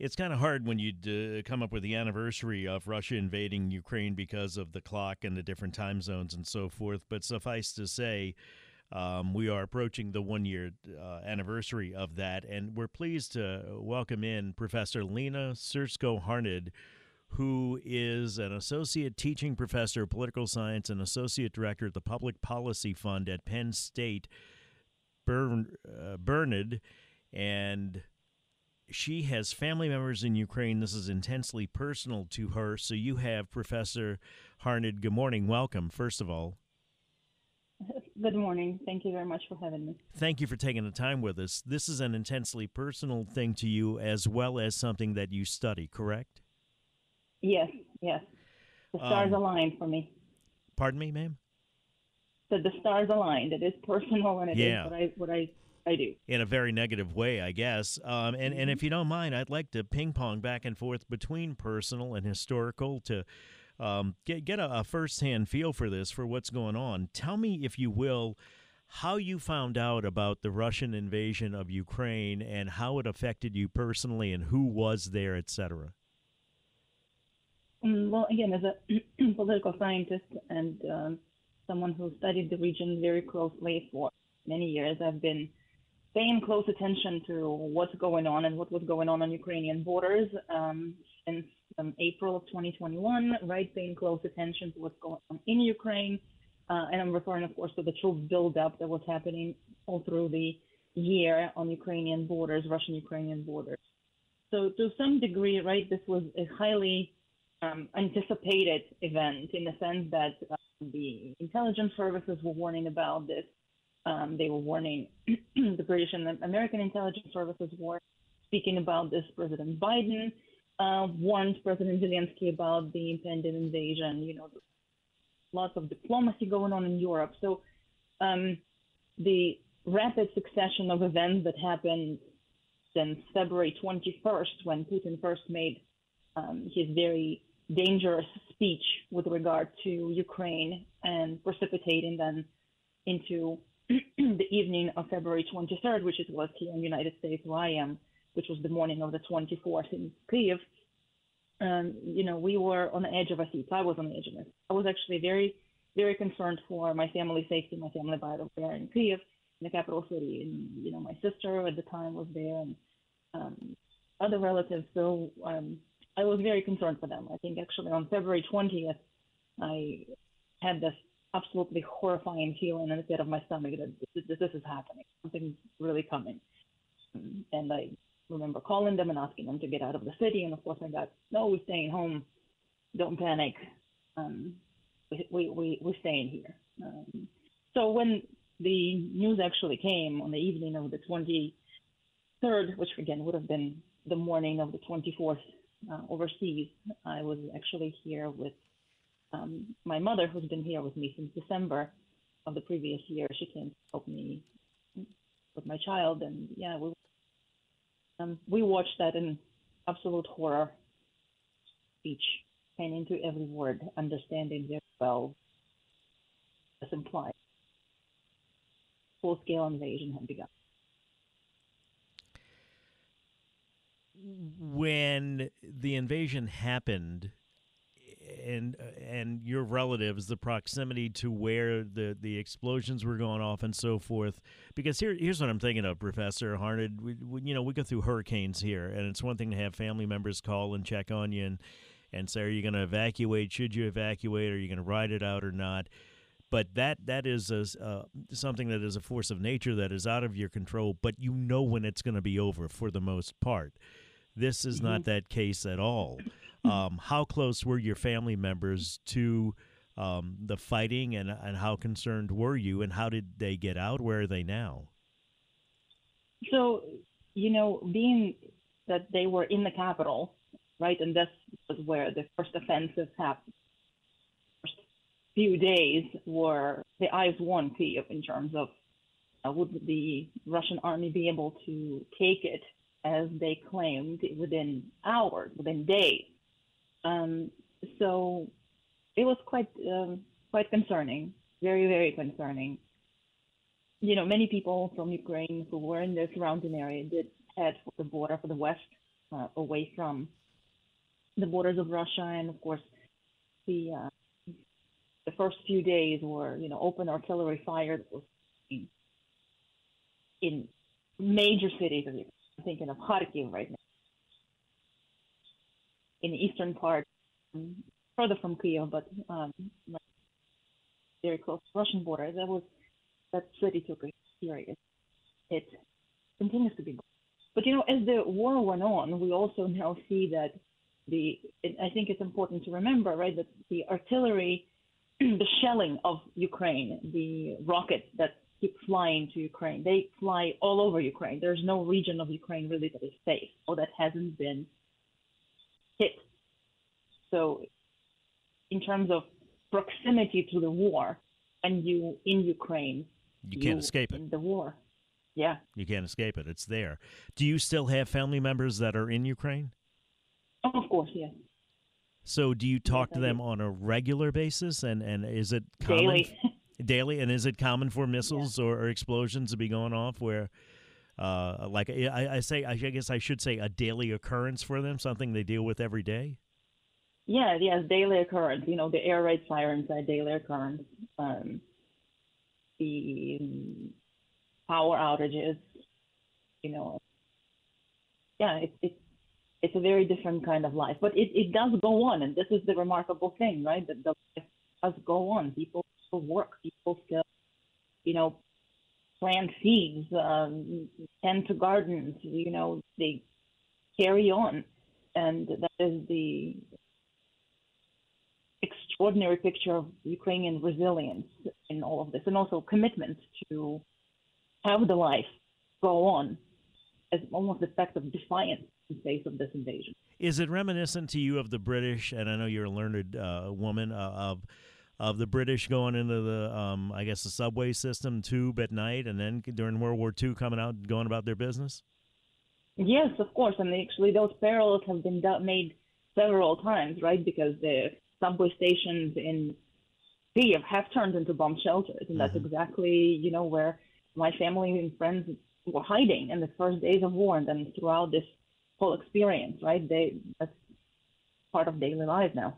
It's kind of hard when you uh, come up with the anniversary of Russia invading Ukraine because of the clock and the different time zones and so forth. But suffice to say, um, we are approaching the one year uh, anniversary of that, and we're pleased to welcome in Professor Lena Surzhko Harned, who is an associate teaching professor of political science and associate director at the Public Policy Fund at Penn State, Bern, uh, Bernard, and she has family members in Ukraine. This is intensely personal to her. So you have Professor Harned. Good morning. Welcome, first of all. Good morning. Thank you very much for having me. Thank you for taking the time with us. This is an intensely personal thing to you as well as something that you study, correct? Yes, yes. The stars Um, aligned for me. Pardon me, ma'am? So the stars aligned. It is personal and it is Yeah. what I what I I do. in a very negative way, I guess. Um, and, and if you don't mind, I'd like to ping pong back and forth between personal and historical to um, get get a, a firsthand feel for this, for what's going on. Tell me, if you will, how you found out about the Russian invasion of Ukraine and how it affected you personally, and who was there, etc. Mm, Well, again, as a political scientist and um, someone who studied the region very closely for many years, I've been paying close attention to what's going on and what was going on on Ukrainian borders um, since um, April of 2021, right? Paying close attention to what's going on in Ukraine. Uh, and I'm referring, of course, to the troop buildup that was happening all through the year on Ukrainian borders, Russian-Ukrainian borders. So to some degree, right, this was a highly um, anticipated event in the sense that uh, the intelligence services were warning about this. Um, they were warning the British and the American intelligence services were speaking about this. President Biden uh, warned President Zelensky about the impending invasion. You know, lots of diplomacy going on in Europe. So um, the rapid succession of events that happened since February 21st, when Putin first made um, his very dangerous speech with regard to Ukraine and precipitating then into the evening of February 23rd, which it was here in the United States where I am, which was the morning of the 24th in Kiev. Um, you know, we were on the edge of our seats. I was on the edge of it. I was actually very, very concerned for my family safety, my family by the way in Kiev, in the capital city. And, you know, my sister at the time was there and um, other relatives. So um, I was very concerned for them. I think actually on February 20th, I had this absolutely horrifying feeling in the pit of my stomach that this, this is happening. Something's really coming. And I remember calling them and asking them to get out of the city. And of course, I got, no, we're staying home. Don't panic. Um, we, we, we, we're staying here. Um, so when the news actually came on the evening of the 23rd, which again would have been the morning of the 24th uh, overseas, I was actually here with um, my mother, who's been here with me since December of the previous year. She came to help me with my child, and yeah, we um, we watched that in absolute horror. Speech, paying into every word, understanding very well as implied. Full-scale invasion had begun. when the invasion happened and and your relatives, the proximity to where the the explosions were going off and so forth. Because here here's what I'm thinking of, Professor Harned. We, we, you know, we go through hurricanes here, and it's one thing to have family members call and check on you and and say, are you going to evacuate? Should you evacuate? Are you going to ride it out or not? But that that is a, uh, something that is a force of nature that is out of your control. But you know when it's going to be over for the most part. This is mm-hmm. not that case at all. Um, how close were your family members to um, the fighting, and and how concerned were you, and how did they get out? Where are they now? So, you know, being that they were in the capital, right, and this was where the first offensive happened. First few days were the eyes won Kiev in terms of uh, would the Russian army be able to take it as they claimed within hours, within days. Um, so it was quite um, quite concerning, very very concerning. You know, many people from Ukraine who were in the surrounding area did head for the border for the west, uh, away from the borders of Russia, and of course, the uh, the first few days were you know open artillery fire that was in, in major cities. I'm thinking of Kharkiv right now in eastern part, um, further from Kiev, but um, very close to Russian border. That was that city took a serious hit. Continues to be, but you know, as the war went on, we also now see that the. I think it's important to remember, right, that the artillery, the shelling of Ukraine, the rockets that keep flying to Ukraine, they fly all over Ukraine. There's no region of Ukraine really that is safe or that hasn't been hit. So, in terms of proximity to the war, and you in Ukraine, you can't you escape it. The war, yeah, you can't escape it. It's there. Do you still have family members that are in Ukraine? Oh, of course, yes. So, do you talk yes, to them on a regular basis, and and is it common? Daily. daily, and is it common for missiles yeah. or, or explosions to be going off where? Uh, like I, I say, I guess I should say a daily occurrence for them, something they deal with every day. Yeah, yes, daily occurrence. You know, the air raid sirens are daily occurrence. Um, the power outages, you know, yeah, it's it's it's a very different kind of life, but it, it does go on, and this is the remarkable thing, right? That the life does go on. People still work. People still, you know, plant seeds, um, tend to gardens. You know, they carry on, and that is the extraordinary picture of Ukrainian resilience in all of this, and also commitment to have the life go on as almost a fact of defiance in face of this invasion. Is it reminiscent to you of the British? And I know you're a learned uh, woman uh, of of the British going into the, um, I guess, the subway system tube at night, and then during World War II coming out going about their business? Yes, of course, and actually those parallels have been made several times, right? Because the subway stations in Kiev have turned into bomb shelters, and that's mm-hmm. exactly, you know, where my family and friends were hiding in the first days of war, and then throughout this whole experience, right? They that's part of daily life now.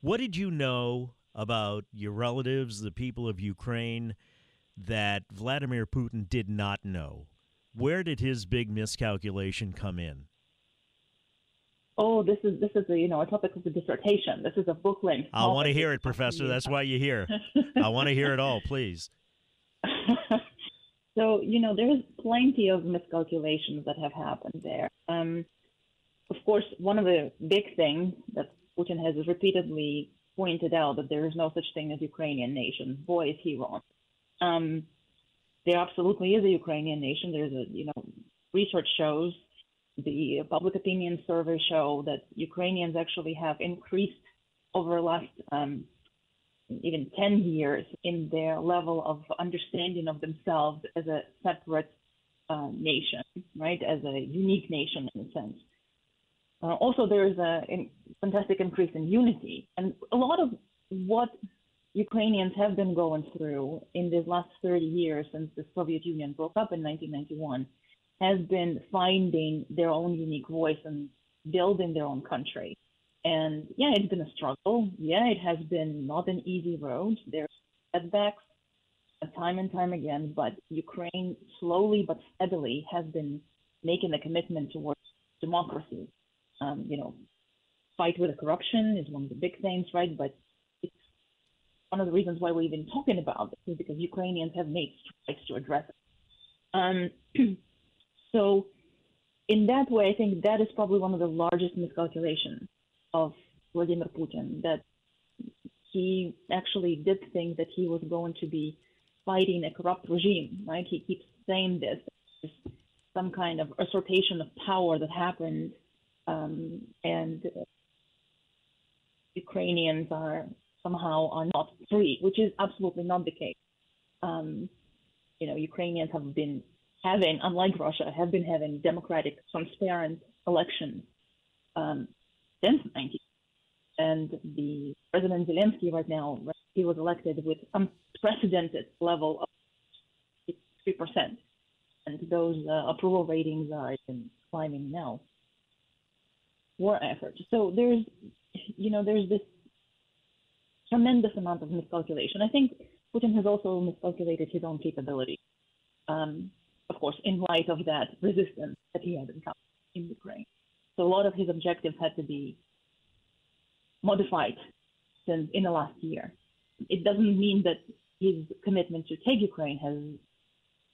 What did you know about your relatives, the people of Ukraine, that Vladimir Putin did not know? Where did his big miscalculation come in? Oh, this is this is a you know a topic of the dissertation. This is a book length. I want to hear it, Professor. That's why you're here. I want to hear it all, please. so you know there's plenty of miscalculations that have happened there. Um, of course, one of the big things that Putin has repeatedly pointed out that there is no such thing as Ukrainian nation. Boy, is he wrong. Um, there absolutely is a Ukrainian nation. There's a, you know, research shows, the public opinion survey show that Ukrainians actually have increased over the last um, even 10 years in their level of understanding of themselves as a separate uh, nation, right? As a unique nation in a sense. Uh, also, there is a, a fantastic increase in unity, and a lot of what Ukrainians have been going through in these last 30 years since the Soviet Union broke up in 1991 has been finding their own unique voice and building their own country. And yeah, it's been a struggle. Yeah, it has been not an easy road. There are setbacks time and time again, but Ukraine slowly but steadily has been making a commitment towards democracy. Um, you know, fight with the corruption is one of the big things, right? But it's one of the reasons why we're even talking about this is because Ukrainians have made strides to address it. Um, so, in that way, I think that is probably one of the largest miscalculations of Vladimir Putin that he actually did think that he was going to be fighting a corrupt regime, right? He keeps saying this. There's some kind of usurpation of power that happened, um, and Ukrainians are somehow are not free, which is absolutely not the case. Um, you know, Ukrainians have been having, unlike Russia, have been having democratic, transparent elections um, since 19. And the President Zelensky right now, he was elected with unprecedented level of 3%. And those uh, approval ratings are climbing now. War effort. So there's, you know, there's this tremendous amount of miscalculation. I think Putin has also miscalculated his own capability. Um, of course, in light of that resistance that he had encountered in Ukraine. So a lot of his objectives had to be modified since in the last year. It doesn't mean that his commitment to take Ukraine has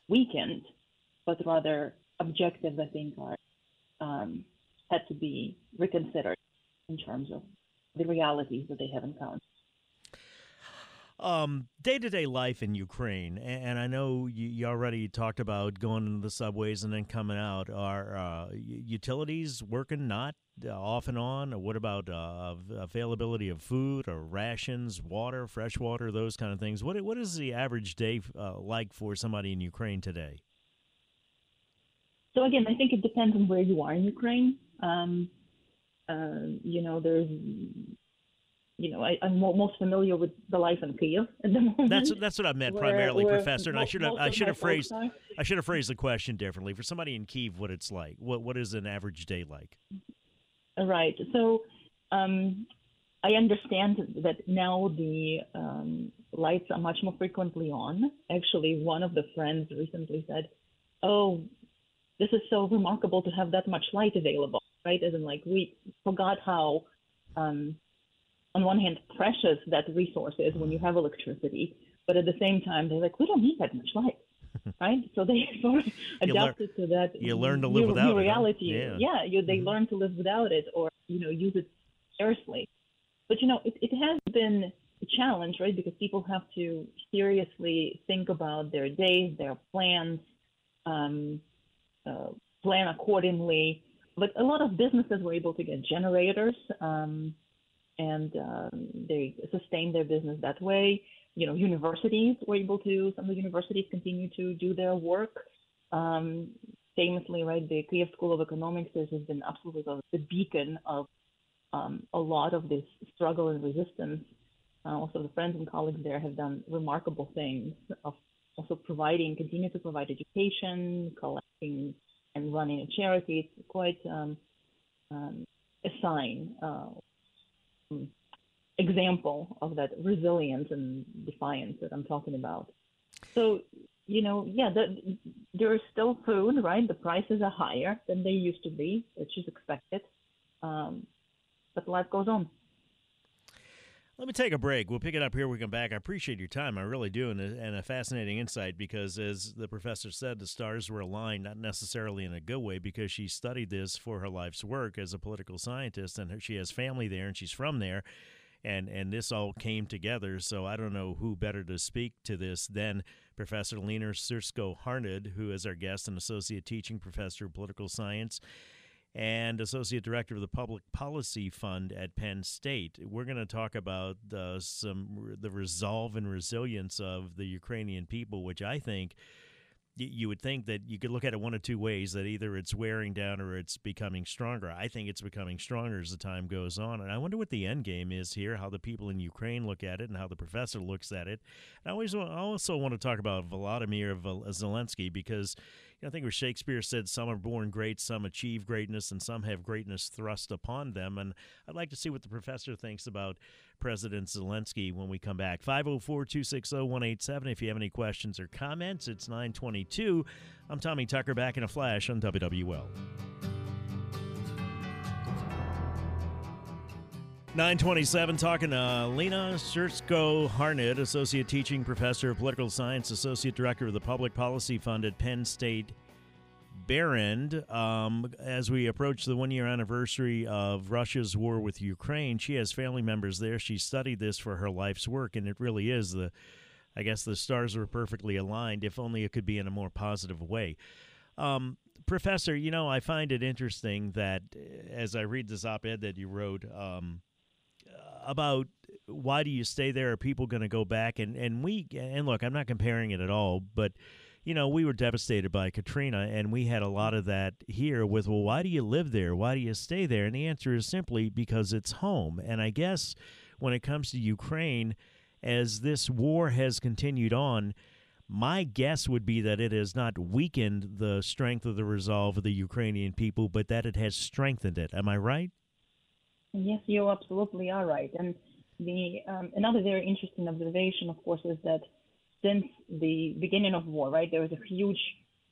weakened, but rather objectives, I think, are um, had to be reconsidered in terms of the realities that they have encountered day to day life in Ukraine, and I know you already talked about going into the subways and then coming out. Are uh, utilities working not uh, off and on? Or what about uh, availability of food or rations, water, fresh water, those kind of things? What what is the average day uh, like for somebody in Ukraine today? So again, I think it depends on where you are in Ukraine. Um, uh, you know, there's you know, I, am most familiar with the life in Kiev at the moment. That's that's what I meant where, primarily, where Professor. And I should have I should have phrased are. I should have phrased the question differently for somebody in Kiev. What it's like? What what is an average day like? Right. So, um, I understand that now the um, lights are much more frequently on. Actually, one of the friends recently said, "Oh, this is so remarkable to have that much light available." Right? As in, like we forgot how. Um, on one hand, precious that resource is when you have electricity, but at the same time, they're like, we don't need that much light. right? So they sort of adapted to that. You learn to live new, without new reality. It, huh? Yeah, yeah you, they mm-hmm. learn to live without it, or you know, use it scarcely. But you know, it, it has been a challenge, right? Because people have to seriously think about their days, their plans, um, uh, plan accordingly. But a lot of businesses were able to get generators. Um, and um, they sustained their business that way. You know, universities were able to. Some of the universities continue to do their work. Um, famously, right, the Kiev School of Economics has been absolutely the beacon of um, a lot of this struggle and resistance. Uh, also, the friends and colleagues there have done remarkable things of also providing, continue to provide education, collecting, and running a charity. It's quite um, um, a sign uh, example of that resilience and defiance that I'm talking about. So, you know, yeah, the, there is still food, right? The prices are higher than they used to be, which is expected. Um, but life goes on. Let me take a break. We'll pick it up here. We come back. I appreciate your time. I really do, and a, and a, fascinating insight because, as the professor said, the stars were aligned, not necessarily in a good way, because she studied this for her life's work as a political scientist, and her, she has family there, and she's from there, and and this all came together. So I don't know who better to speak to this than Professor Lena Surzhko Harned, who is our guest and associate teaching professor of political science and Associate Director of the Public Policy Fund at Penn State. We're going to talk about uh, some the resolve and resilience of the Ukrainian people, which I think you would think that you could look at it one of two ways that either it's wearing down or it's becoming stronger. I think it's becoming stronger as the time goes on. And I wonder what the end game is here, how the people in Ukraine look at it and how the professor looks at it. And I always I also want to talk about Volodymyr Zelensky because I think where Shakespeare said, "Some are born great, some achieve greatness, and some have greatness thrust upon them." And I'd like to see what the professor thinks about President Zelensky when we come back. 504-260-187 If you have any questions or comments, it's 922. I'm Tommy Tucker back in a flash on WWL. 927 talking to Lena Surzhko Harned, Associate Teaching Professor of Political Science, Associate Director of the Public Policy Fund at Penn State Behrend. Um, as we approach the one year anniversary of Russia's war with Ukraine, she has family members there. She studied this for her life's work, and it really is the, I guess the stars were perfectly aligned, if only it could be in a more positive way. Um, Professor, you know, I find it interesting that as I read this op ed that you wrote, um, about why do you stay there? Are people going to go back? And and we and look, I'm not comparing it at all, but you know, we were devastated by Katrina, and we had a lot of that here with, well, why do you live there? Why do you stay there? And the answer is simply because it's home. And I guess when it comes to Ukraine, as this war has continued on, my guess would be that it has not weakened the strength of the resolve of the Ukrainian people, but that it has strengthened it. Am I right? Yes, you absolutely are right. And the um, another very interesting observation, of course, is that since the beginning of war, right, there was a huge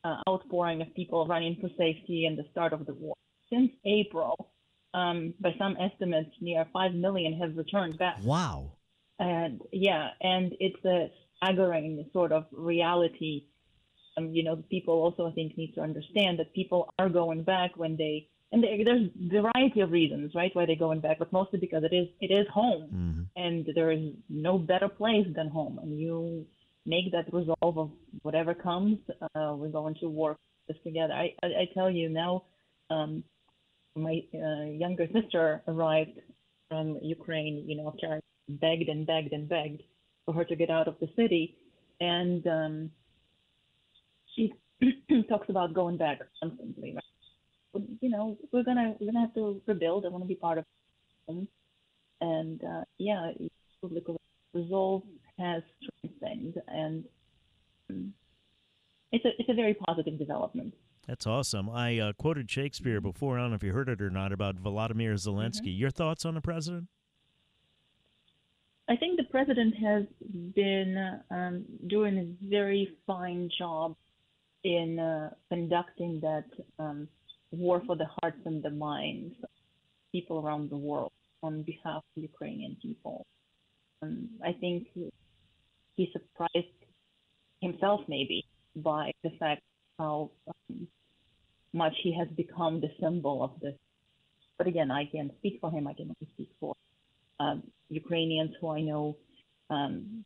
uh, outpouring of people running for safety and the start of the war. Since April, um, by some estimates, near five million have returned back. Wow. And yeah, and it's a staggering sort of reality. Um, you know, people also I think need to understand that people are going back when they and there's a variety of reasons, right, why they're going back, but mostly because it is it is home, mm-hmm. and there is no better place than home, and you make that resolve of whatever comes. Uh, we're going to work this together. I I, I tell you now, um, my uh, younger sister arrived from Ukraine. You know, after I begged and begged and begged for her to get out of the city, and um, she talks about going back constantly. Right? You know, we're gonna we're gonna have to rebuild. I want to be part of them. And uh, yeah, political resolve has strengthened, and um, it's a it's a very positive development. That's awesome. I uh, quoted Shakespeare before. I don't know if you heard it or not about Volodymyr Zelensky. Mm-hmm. Your thoughts on the president? I think the president has been um, doing a very fine job in uh, conducting that um, war for the hearts and the minds of people around the world on behalf of Ukrainian people. Um, I think he surprised himself maybe by the fact how um, much he has become the symbol of this. But again, I can't speak for him. I can only speak for um, Ukrainians who I know um,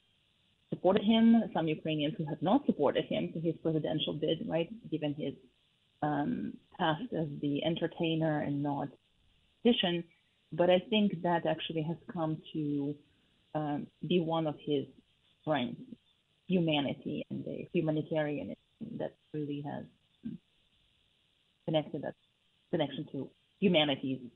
supported him, some Ukrainians who have not supported him for his presidential bid, right, given his um, past as the entertainer and not musician, but I think that actually has come to um, be one of his strengths, humanity and the humanitarianism that really has connected that connection to humanity. Is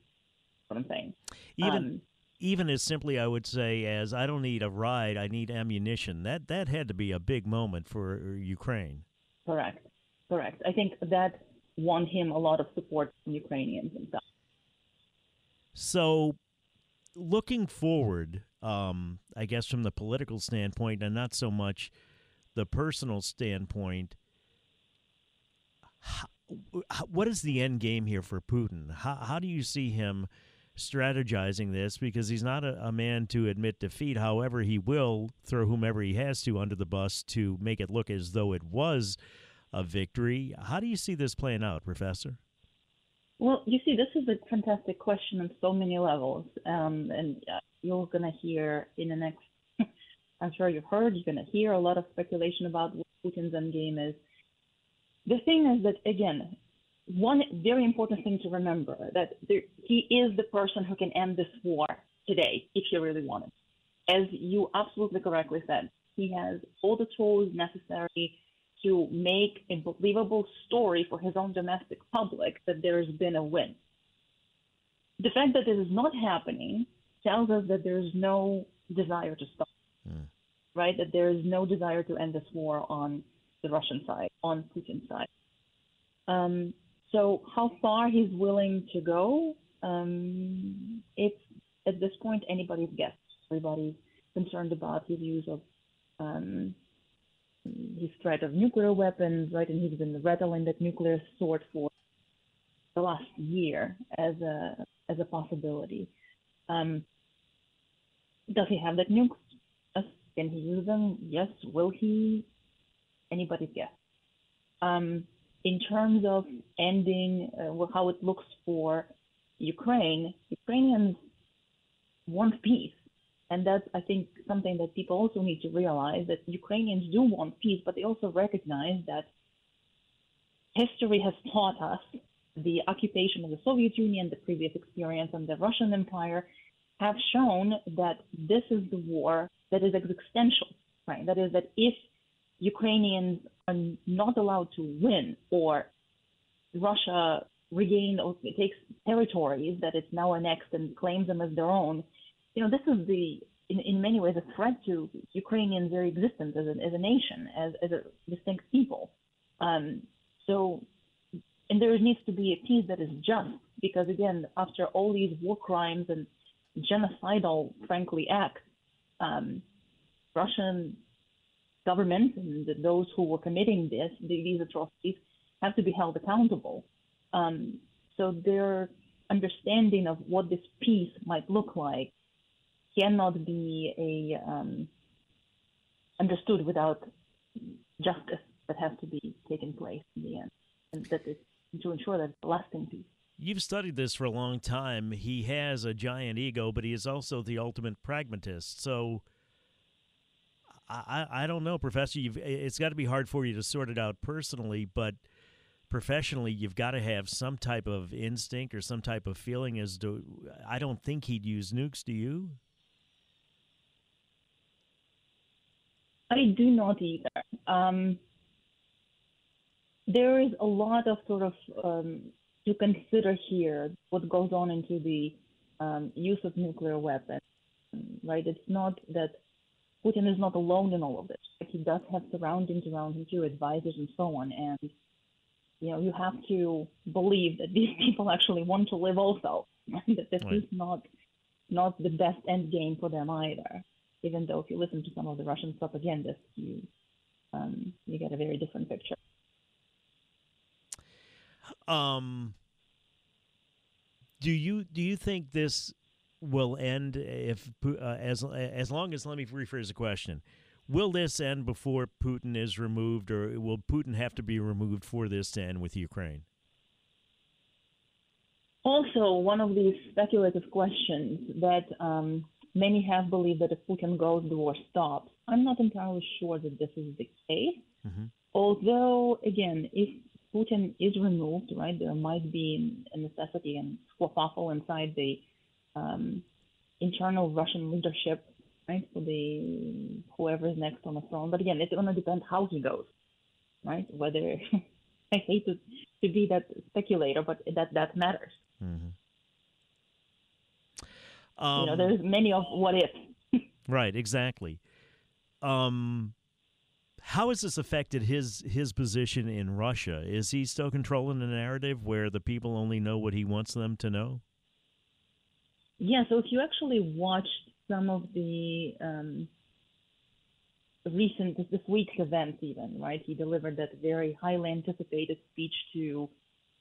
what I'm saying. Even um, even as simply, I would say, as I don't need a ride, I need ammunition. That that had to be a big moment for Ukraine. Correct, correct. I think that won him a lot of support from Ukrainians and stuff. So, looking forward, um, I guess from the political standpoint and not so much the personal standpoint, how, what is the end game here for Putin? How, how do you see him strategizing this? Because he's not a, a man to admit defeat. However, he will throw whomever he has to under the bus to make it look as though it was a victory. How do you see this playing out, Professor? Well, you see, this is a fantastic question on so many levels, um, and uh, you're going to hear in the next. I'm sure you've heard. You're going to hear a lot of speculation about what Putin's endgame is. The thing is that again, one very important thing to remember that there, he is the person who can end this war today if he really wanted. As you absolutely correctly said, he has all the tools necessary to make a believable story for his own domestic public that there's been a win. The fact that this is not happening tells us that there's no desire to stop, mm. right? That there is no desire to end this war on the Russian side, on Putin's side. Um, so how far he's willing to go, um, it's at this point anybody's guess. Everybody's concerned about his use of um, his threat of nuclear weapons, right? And he's been rattling that nuclear sword for the last year as a as a possibility. Um, does he have that nukes? Can he use them? Yes. Will he? Anybody's guess. Um, in terms of ending, uh, how it looks for Ukraine, Ukrainians want peace. And that's, I think, something that people also need to realize that Ukrainians do want peace, but they also recognize that history has taught us the occupation of the Soviet Union, the previous experience and the Russian Empire have shown that this is the war that is existential, right? That is that if Ukrainians are not allowed to win or Russia regains or takes territories that it's now annexed and claims them as their own, you know, this is the in, in many ways a threat to Ukrainian very existence as a, as a nation, as, as a distinct people. Um, so, and there needs to be a peace that is just, because again, after all these war crimes and genocidal, frankly, acts, um, Russian government and those who were committing this, these atrocities, have to be held accountable. Um, so their understanding of what this peace might look like cannot be a um, understood without justice that has to be taken place in the end, and that is to ensure that it's lasting peace. You've studied this for a long time. He has a giant ego, but he is also the ultimate pragmatist. So I, I don't know, Professor. You've, it's got to be hard for you to sort it out personally, but professionally, you've got to have some type of instinct or some type of feeling as to. I don't think he'd use nukes. Do you? I do not either. Um, there is a lot of sort of um, to consider here what goes on into the um, use of nuclear weapons, right? It's not that Putin is not alone in all of this. He does have surroundings around him too, advisors and so on. And you know, you have to believe that these people actually want to live also. that this right. is not not the best end game for them either. Even though if you listen to some of the Russian propagandists, you um, you get a very different picture. Um, do you do you think this will end if uh, as as long as let me rephrase the question. Will this end before Putin is removed, or will Putin have to be removed for this to end with Ukraine? Also, one of these speculative questions that um, many have believed that if Putin goes, the war stops. I'm not entirely sure that this is the case. Mm-hmm. Although, again, if Putin is removed, right, there might be a necessity and squaffle inside the um, internal Russian leadership, right? For the whoever is next on the throne. But again, it's going to depend how he goes, right? Whether I hate to to be that speculator, but that that matters. Mm-hmm. Um, you know, um, there's many of what if. right. Exactly. Um, how has this affected his his position in Russia? Is he still controlling the narrative where the people only know what he wants them to know? Yeah, so if you actually watched some of the um, recent, this week's events, even, right? He delivered that very highly anticipated speech to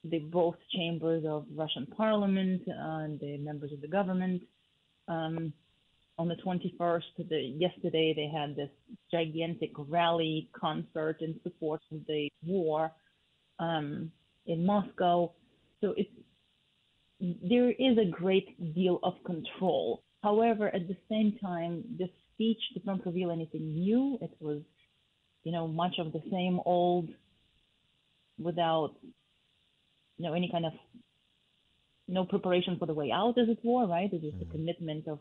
the both chambers of Russian parliament and the members of the government. Um, on the 21st, the, yesterday they had this gigantic rally concert in support of the war um, in Moscow. So it's there is a great deal of control. However, at the same time, the speech did not reveal anything new. It was, you know, much of the same old without, you know, any kind of no preparation for the way out, as it were, right? It is mm-hmm. a commitment of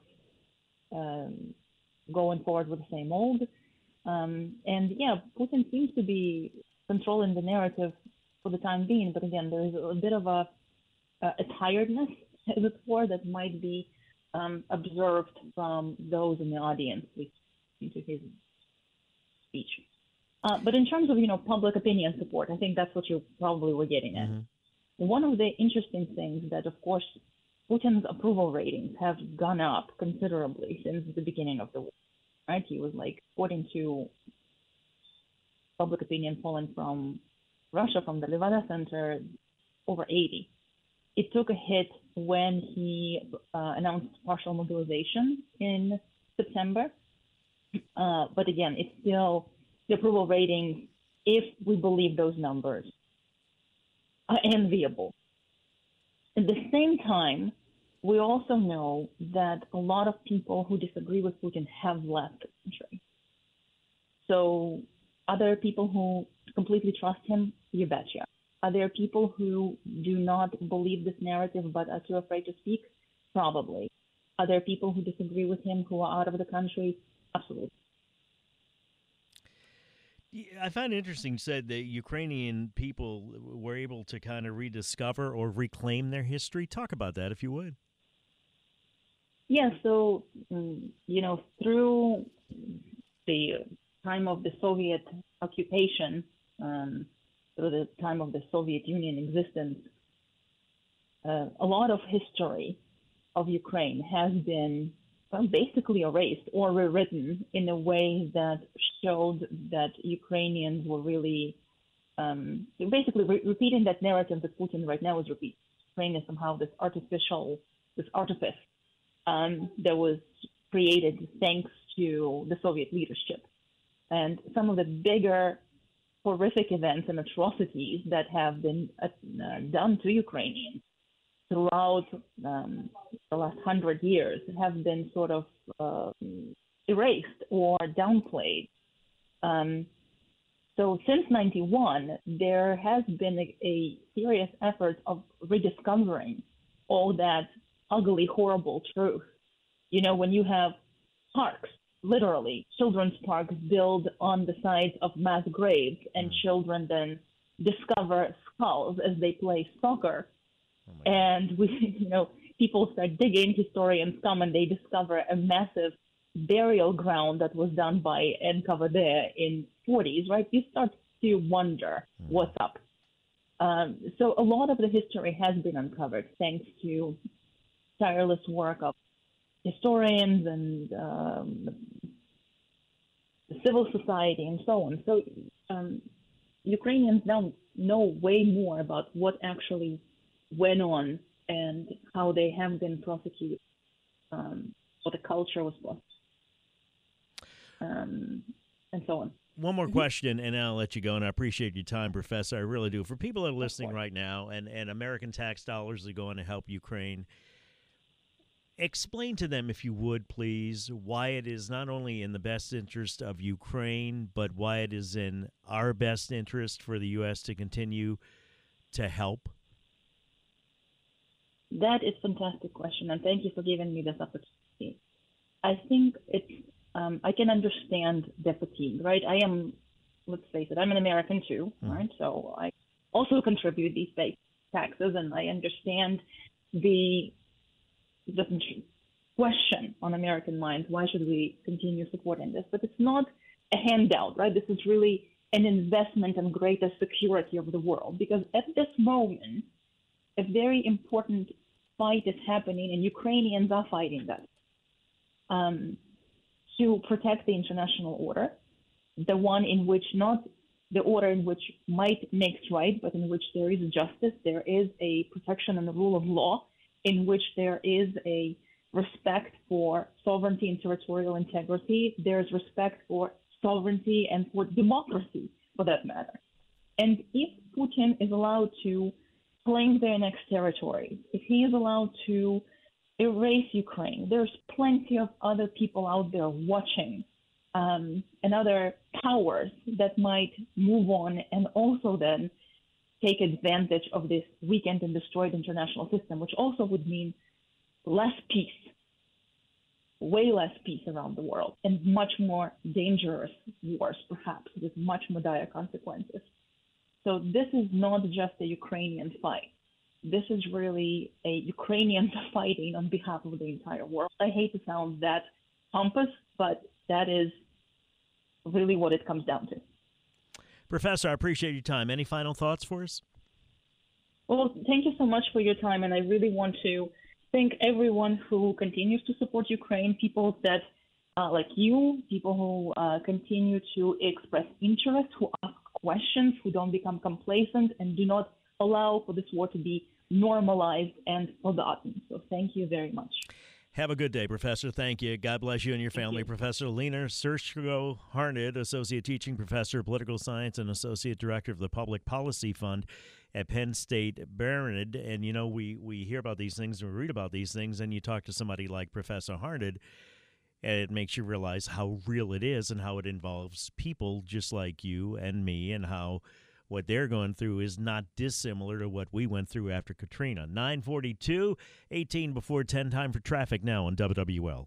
um, going forward with the same old. Um, and yeah, Putin seems to be controlling the narrative for the time being. But again, there is a bit of a a tiredness, as it were, that might be um, observed from those in the audience listening to his speech. Uh, but in terms of you know public opinion support, I think that's what you probably were getting at. Mm-hmm. One of the interesting things that, of course, Putin's approval ratings have gone up considerably since the beginning of the war. Right, he was like, according to public opinion polling from Russia, from the Levada Center, over 80. It took a hit when he uh, announced partial mobilization in September. Uh, but again, it's still the approval rating, if we believe those numbers, are enviable. At the same time, we also know that a lot of people who disagree with Putin have left the country. So, are there people who completely trust him? You betcha. Are there people who do not believe this narrative but are too afraid to speak? Probably. Are there people who disagree with him who are out of the country? Absolutely. I find it interesting You said that Ukrainian people were able to kind of rediscover or reclaim their history. Talk about that if you would. Yeah, so mm, you know, through the time of the Soviet occupation, um, through the time of the Soviet Union existence, uh, a lot of history of Ukraine has been basically erased or rewritten in a way that showed that Ukrainians were really um, basically re- repeating that narrative that Putin right now is repeating. Ukraine is somehow this artificial, this artifice um, that was created thanks to the Soviet leadership. And some of the bigger horrific events and atrocities that have been uh, done to Ukrainians throughout um, the last hundred years have been sort of uh, erased or downplayed. Um, so since 91, there has been a, a, serious effort of rediscovering all that ugly, horrible truth. You know, when you have parks, literally, children's parks built on the sides of mass graves, and children then discover skulls as they play soccer Oh and we, you know, people start digging, historians come and they discover a massive burial ground that was done by NKVD in 40s, right? You start to wonder mm. what's up. Um, so a lot of the history has been uncovered thanks to tireless work of historians and um, civil society and so on. So um, Ukrainians now know way more about what actually went on and how they have been prosecuted, um, what the culture was lost, um, and so on. One more mm-hmm. question, and I'll let you go. And I appreciate your time, Professor. I really do. For people that are listening right now, and, and American tax dollars are going to help Ukraine, explain to them, if you would, please, why it is not only in the best interest of Ukraine, but why it is in our best interest for the U.S. to continue to help that is a fantastic question, and thank you for giving me this opportunity. I think it's um, I can understand the fatigue, right? I am, let's face it, I'm an American too, mm. right? So I also contribute these taxes, and I understand the the question on American minds: why should we continue supporting this? But it's not a handout, right? This is really an investment in greater security of the world, because at this moment, a very important fight is happening, and Ukrainians are fighting that um, to protect the international order, the one in which not the order in which might makes right, but in which there is justice, there is a protection and the rule of law, in which there is a respect for sovereignty and territorial integrity, there is respect for sovereignty and for democracy, for that matter. And if Putin is allowed to claim their next territory, if he is allowed to erase Ukraine, there's plenty of other people out there watching um, and other powers that might move on and also then take advantage of this weakened and destroyed international system, which also would mean less peace, way less peace around the world, and much more dangerous wars, perhaps, with much more dire consequences. So this is not just a Ukrainian fight. This is really a Ukrainian fighting on behalf of the entire world. I hate to sound that pompous, but that is really what it comes down to. Professor, I appreciate your time. Any final thoughts for us? Well, thank you so much for your time, and I really want to thank everyone who continues to support Ukraine, people that uh, like you, people who uh, continue to express interest, who ask questions, who don't become complacent, and do not allow for this war to be normalized and forgotten. So thank you very much. Have a good day, Professor. Thank you. God bless you and your family. you. Professor Lena Surzhko Harned, Associate Teaching Professor of Political Science and Associate Director of the Public Policy Fund at Penn State Barnard. And, you know, we, we hear about these things and we read about these things, and you talk to somebody like Professor Harned, and it makes you realize how real it is and how it involves people just like you and me and how what they're going through is not dissimilar to what we went through after Katrina. 942, 18 before 10, time for traffic now on WWL.